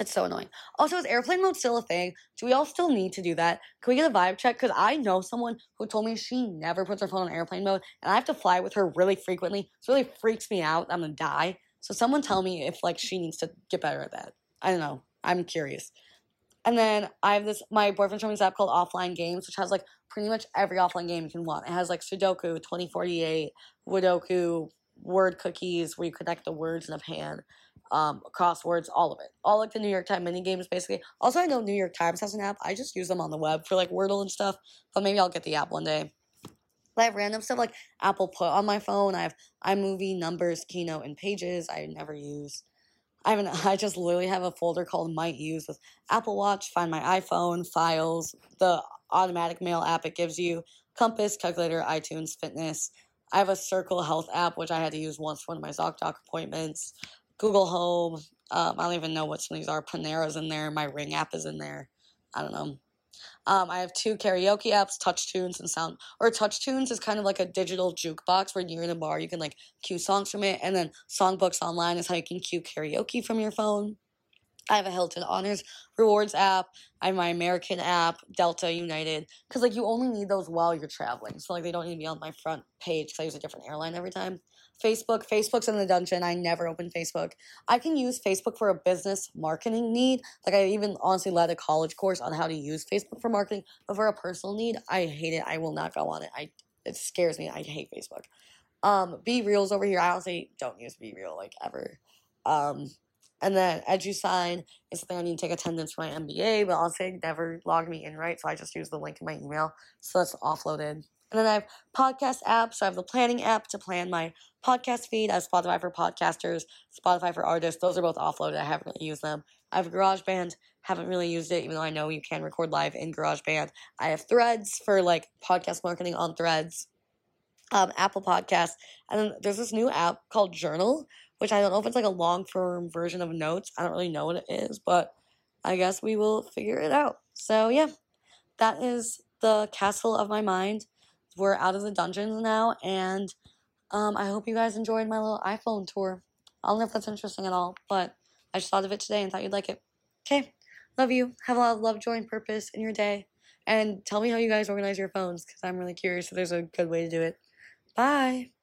Speaker 1: It's so annoying. Also, is airplane mode still a thing? Do we all still need to do that? Can we get a vibe check? Because I know someone who told me she never puts her phone on airplane mode, and I have to fly with her really frequently. It really freaks me out. I'm gonna die. So someone tell me if like she needs to get better at that. I don't know. I'm curious. And then I have this. My boyfriend showed this app called Offline Games, which has like pretty much every offline game you can want. It has like Sudoku, 2048, Woodoku, word cookies where you connect the words in a pan um, crosswords, all of it. All like the New York Times mini games, basically. Also, I know New York Times has an app. I just use them on the web for like Wordle and stuff, but maybe I'll get the app one day. I have random stuff like Apple Put on my phone. I have iMovie, Numbers, Keynote, and Pages. I never use. I haven't. I just literally have a folder called Might Use with Apple Watch, Find My iPhone, Files, the automatic mail app it gives you, Compass, Calculator, iTunes, Fitness. I have a Circle Health app which I had to use once for one of my ZocDoc appointments. Google Home. Um, I don't even know what some of these are. Panera's in there. My Ring app is in there. I don't know. Um, I have two karaoke apps, TouchTunes and Sound. Or TouchTunes is kind of like a digital jukebox where you're in a bar, you can like cue songs from it, and then Songbooks Online is how you can cue karaoke from your phone. I have a Hilton Honors Rewards app. I have my American app, Delta United, because like you only need those while you're traveling. So like they don't need to be on my front page because I use a different airline every time. Facebook, Facebook's in the dungeon. I never open Facebook. I can use Facebook for a business marketing need. Like I even honestly led a college course on how to use Facebook for marketing, but for a personal need, I hate it. I will not go on it. I it scares me. I hate Facebook. Um, BeReal's over here. I honestly don't use Be Real like ever. Um, and then EduSign is something I need to take attendance for my MBA, but honestly, never logged me in right, so I just use the link in my email. So that's offloaded. And then I have podcast apps. So I have the planning app to plan my podcast feed. I have Spotify for podcasters, Spotify for artists. Those are both offloaded. I haven't really used them. I have GarageBand. Haven't really used it, even though I know you can record live in GarageBand. I have Threads for like podcast marketing on Threads. Um, Apple Podcasts. And then there's this new app called Journal, which I don't know if it's like a long form version of notes. I don't really know what it is, but I guess we will figure it out. So, yeah, that is the castle of my mind we're out of the dungeons now, and um, I hope you guys enjoyed my little iPhone tour. I don't know if that's interesting at all, but I just thought of it today and thought you'd like it. Okay, love you. Have a lot of love, joy, and purpose in your day. And tell me how you guys organize your phones because I'm really curious if there's a good way to do it. Bye.